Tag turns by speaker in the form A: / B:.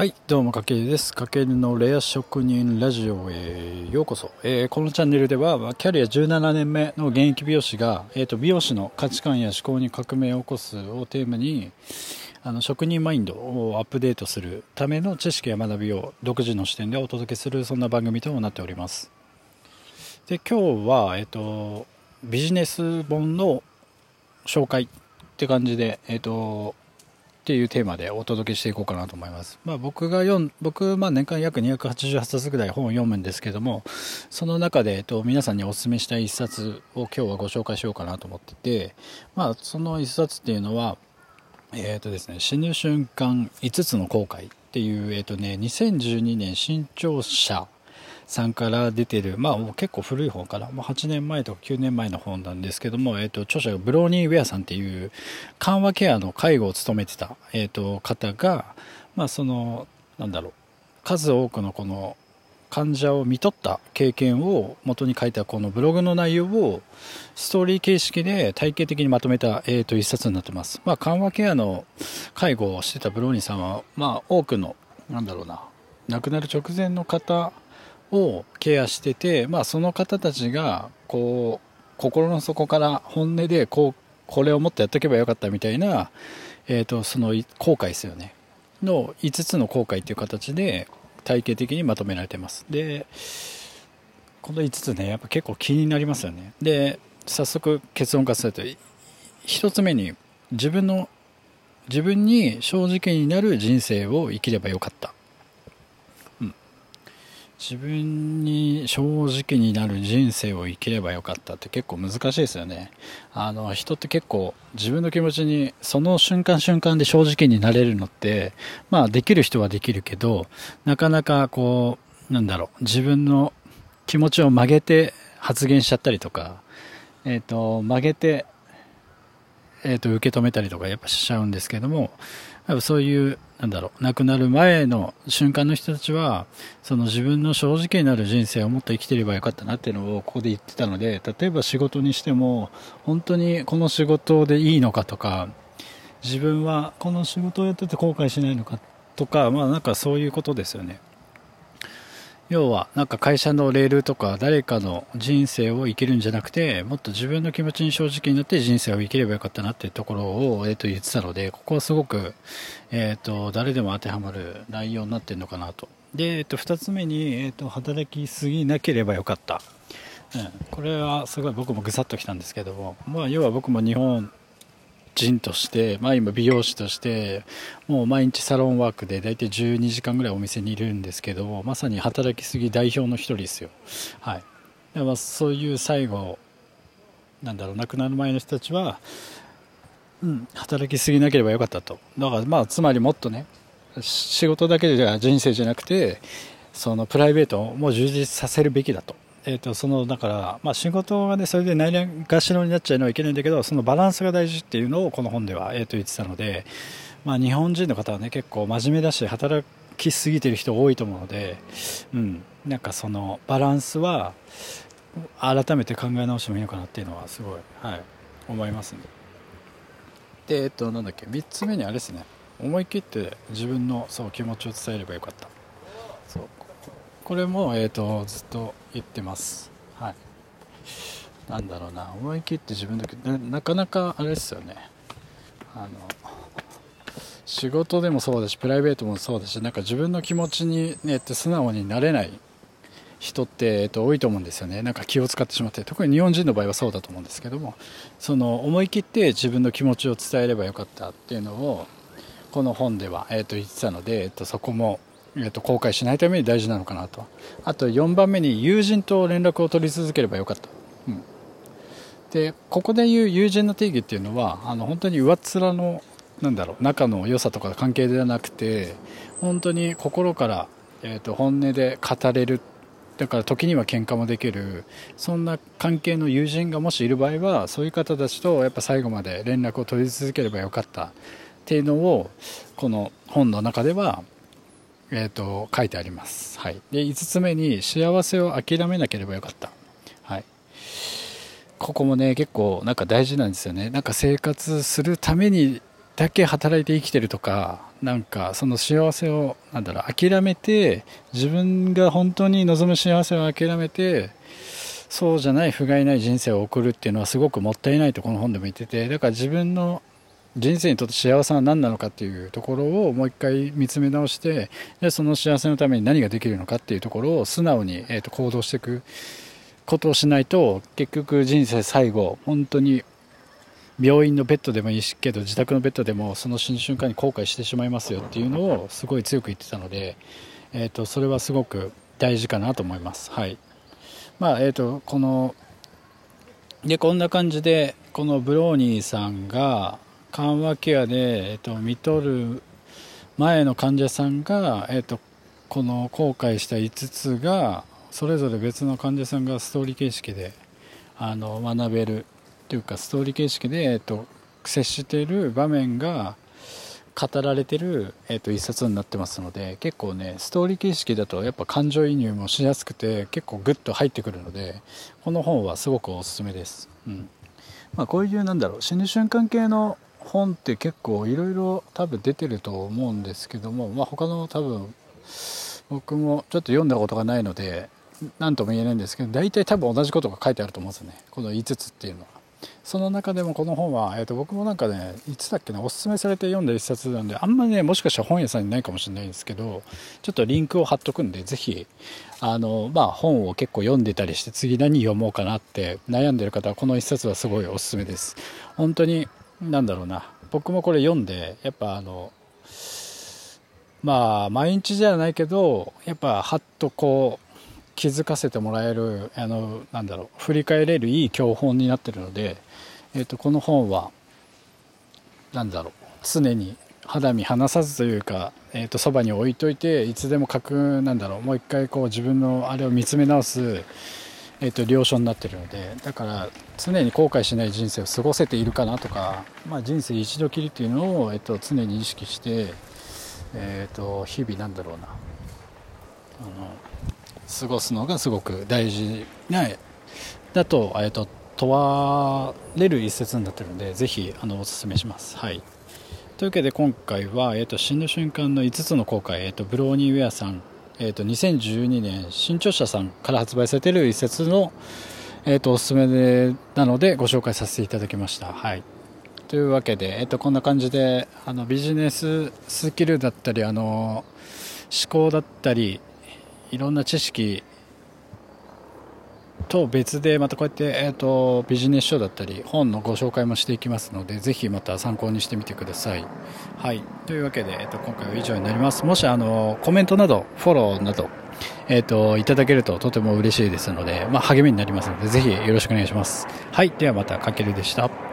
A: はい、どうも、かけるです。かけるのレア職人ラジオへようこそ。えーこのチャンネルでは、キャリア17年目の現役美容師が、えーと美容師の価値観や思考に革命を起こすをテーマに、あの職人マインドをアップデートするための知識や学びを独自の視点でお届けする、そんな番組となっております。で、今日は、えっ、と、ビジネス本の紹介って感じで、えっ、と、っていうテーマでお届けしていこうかなと思います。まあ、僕が読ん僕、まあ、年間約288冊ぐらい本を読むんですけどもその中で、えっと、皆さんにお勧めしたい一冊を今日はご紹介しようかなと思ってて、まあ、その一冊っていうのは、えっとですね、死ぬ瞬間5つの後悔っていう、えっとね、2012年新潮社さんから出てる、まあ、結構古い本かな、まあ、8年前とか9年前の本なんですけども、えっと著者がブローニー・ウェアさんっていう緩和ケアの介護を務めてた、えっと方が、まあ、そのなんだろう数多くのこの患者を見とった経験を元に書いたこのブログの内容をストーリー形式で体系的にまとめた、えー、と一冊になってます、まあ、緩和ケアの介護をしてたブローニーさんは、まあ、多くのなんだろうな亡くなる直前の方をケアしてて、まあ、その方たちがこう心の底から本音でこうこれをもっとやっておけばよかったみたいな、えー、とその後悔ですよね。の5つの後悔っていう形で体系的にまとめられてます。でこの5つねやっぱ結構気になりますよね。で早速結論化すると1つ目に自分の自分に正直になる人生を生きればよかった。自分に正直になる人生を生きればよかったって結構難しいですよね。あの人って結構自分の気持ちにその瞬間瞬間で正直になれるのってまあできる人はできるけどなかなかこうなんだろう自分の気持ちを曲げて発言しちゃったりとか、えー、と曲げて、えー、と受け止めたりとかやっぱしちゃうんですけどもやっぱそういうなんだろう。亡くなる前の瞬間の人たちはその自分の正直になる人生をもっと生きてればよかったなっていうのをここで言ってたので例えば仕事にしても本当にこの仕事でいいのかとか自分はこの仕事をやってて後悔しないのかとかまあなんかそういうことですよね。要はなんか会社のレールとか誰かの人生を生きるんじゃなくてもっと自分の気持ちに正直になって人生を生きればよかったなっていうところを、えー、と言ってたのでここはすごく、えー、と誰でも当てはまる内容になってるのかなと。で、えー、と2つ目に、えー、と働きすぎなければよかった、うん、これはすごい僕もぐさっときたんですけども、まあ、要は僕も日本人として、まあ、今美容師としてもう毎日サロンワークで大体12時間ぐらいお店にいるんですけどまさに働きすぎ代表の一人ですよ、はい、でまあそういう最後なんだろう亡くなる前の人たちは、うん、働きすぎなければよかったと。だからまあつまりもっとね仕事だけでは人生じゃなくてそのプライベートも充実させるべきだと。えー、とそのだから、まあ、仕事が、ね、それでないがしろになっちゃうのはいけないんだけどそのバランスが大事っていうのをこの本では、えー、と言ってたので、まあ、日本人の方は、ね、結構真面目だし働きすぎてる人多いと思うので、うん、なんかそのバランスは改めて考え直してもいいのかなっていうのはすごい、はい、思いますね。で、えっ、と、なんだっけ3つ目にあれですね思い切って自分のそう気持ちを伝えればよかった。これも、えーと、ずっと言ってます。はい。なんだろうな、思い切って自分だけな、なかなかあれですよね。あの、仕事でもそうだし、プライベートもそうだし、なんか自分の気持ちにね、って素直になれない人って、えー、と多いと思うんですよね。なんか気を使ってしまって、特に日本人の場合はそうだと思うんですけども、その思い切って自分の気持ちを伝えればよかったっていうのを、この本では、えー、と言ってたので、えー、とそこも、えー、と後悔しないために大事なのかなと。あと4番目に友人と連絡を取り続ければよかった、うん、でここで言う友人の定義っていうのはあの本当に上っ面のなんだろう仲の良さとか関係ではなくて本当に心から、えー、と本音で語れる。だから時には喧嘩もできる。そんな関係の友人がもしいる場合はそういう方たちとやっぱ最後まで連絡を取り続ければよかった。っていうのをこの本の中ではえーと、書いてあります、はい、で5つ目に幸せを諦めなければよかった、はい、ここもね結構なんか大事なんですよね。なんか生活するためにだけ働いて生きてるとかなんかその幸せをなんだろう諦めて自分が本当に望む幸せを諦めてそうじゃない不甲斐ない人生を送るっていうのはすごくもったいないとこの本でも言っててだから自分の人生にとって幸せは何なのかっていうところをもう一回見つめ直してでその幸せのために何ができるのかっていうところを素直に、えー、と行動していくことをしないと結局人生最後本当に病院のベッドでもいいしけど自宅のベッドでもその死ぬ瞬間に後悔してしまいますよっていうのをすごい強く言ってたので、えー、とそれはすごく大事かなと思います。はいまあえー、とこのでこんな感じでこのブローニーさんが緩和ケアで、えっと、見とる前の患者さんが、えっと、この後悔した5つがそれぞれ別の患者さんがストーリー形式であの学べるというかストーリー形式で、えっと、接している場面が語られてる、えー、と一冊になってますので結構ねストーリー形式だとやっぱ感情移入もしやすくて結構グッと入ってくるのでこの本はすごくおすすめです、うん。まあ、こういうなんだろう死ぬ瞬間系の本って結構いろいろ多分出てると思うんですけども、まあ、他の多分僕もちょっと読んだことがないので何とも言えないんですけど大体多分同じことが書いてあると思うんですよねこの5つっていうのは。その中でもこの本は、えー、と僕もなんかねいつだっけなおすすめされて読んだ一冊なんであんまりねもしかしたら本屋さんにないかもしれないんですけどちょっとリンクを貼っとくんでぜひあの、まあ、本を結構読んでたりして次何読もうかなって悩んでる方はこの一冊はすごいおすすめです本当になんだろうな。僕もこれ読んでやっぱあのまあ毎日じゃないけどやっぱはっとこう気づかせてもらえるあのなんだろう振り返れるいい教本になってるので、えーと、この本は何だろう常に肌身離さずというか、えーと、そばに置いといていつでも書くなんだろうもう一回こう自分のあれを見つめ直すえーと、了承になってるのでだから常に後悔しない人生を過ごせているかなとか、まあ、人生一度きりっていうのを、えーと、常に意識して、えーと、日々なんだろうなあの過ごすのがすごく大事なだと,、えー、と問われる一節になってるのでぜひあのおすすめします。はいというわけで今回は、えーと、死ぬ瞬間の5つの後悔、えーとブローニーウェアさんえーと、2012年新潮社さんから発売されている一節の、えーと、おすすめでなのでご紹介させていただきました。はい、というわけで、えーと、こんな感じであのビジネススキルだったりあの思考だったりいろんな知識と別でまたこうやって、えーと、ビジネス書だったり本のご紹介もしていきますのでぜひまた参考にしてみてください。はい、というわけで、えーと、今回は以上になります。もしあのコメントなどフォローなど、えーと、いただけるととても嬉しいですので、まあ、励みになりますのでぜひよろしくお願いします。はい、ではまたかけるでした。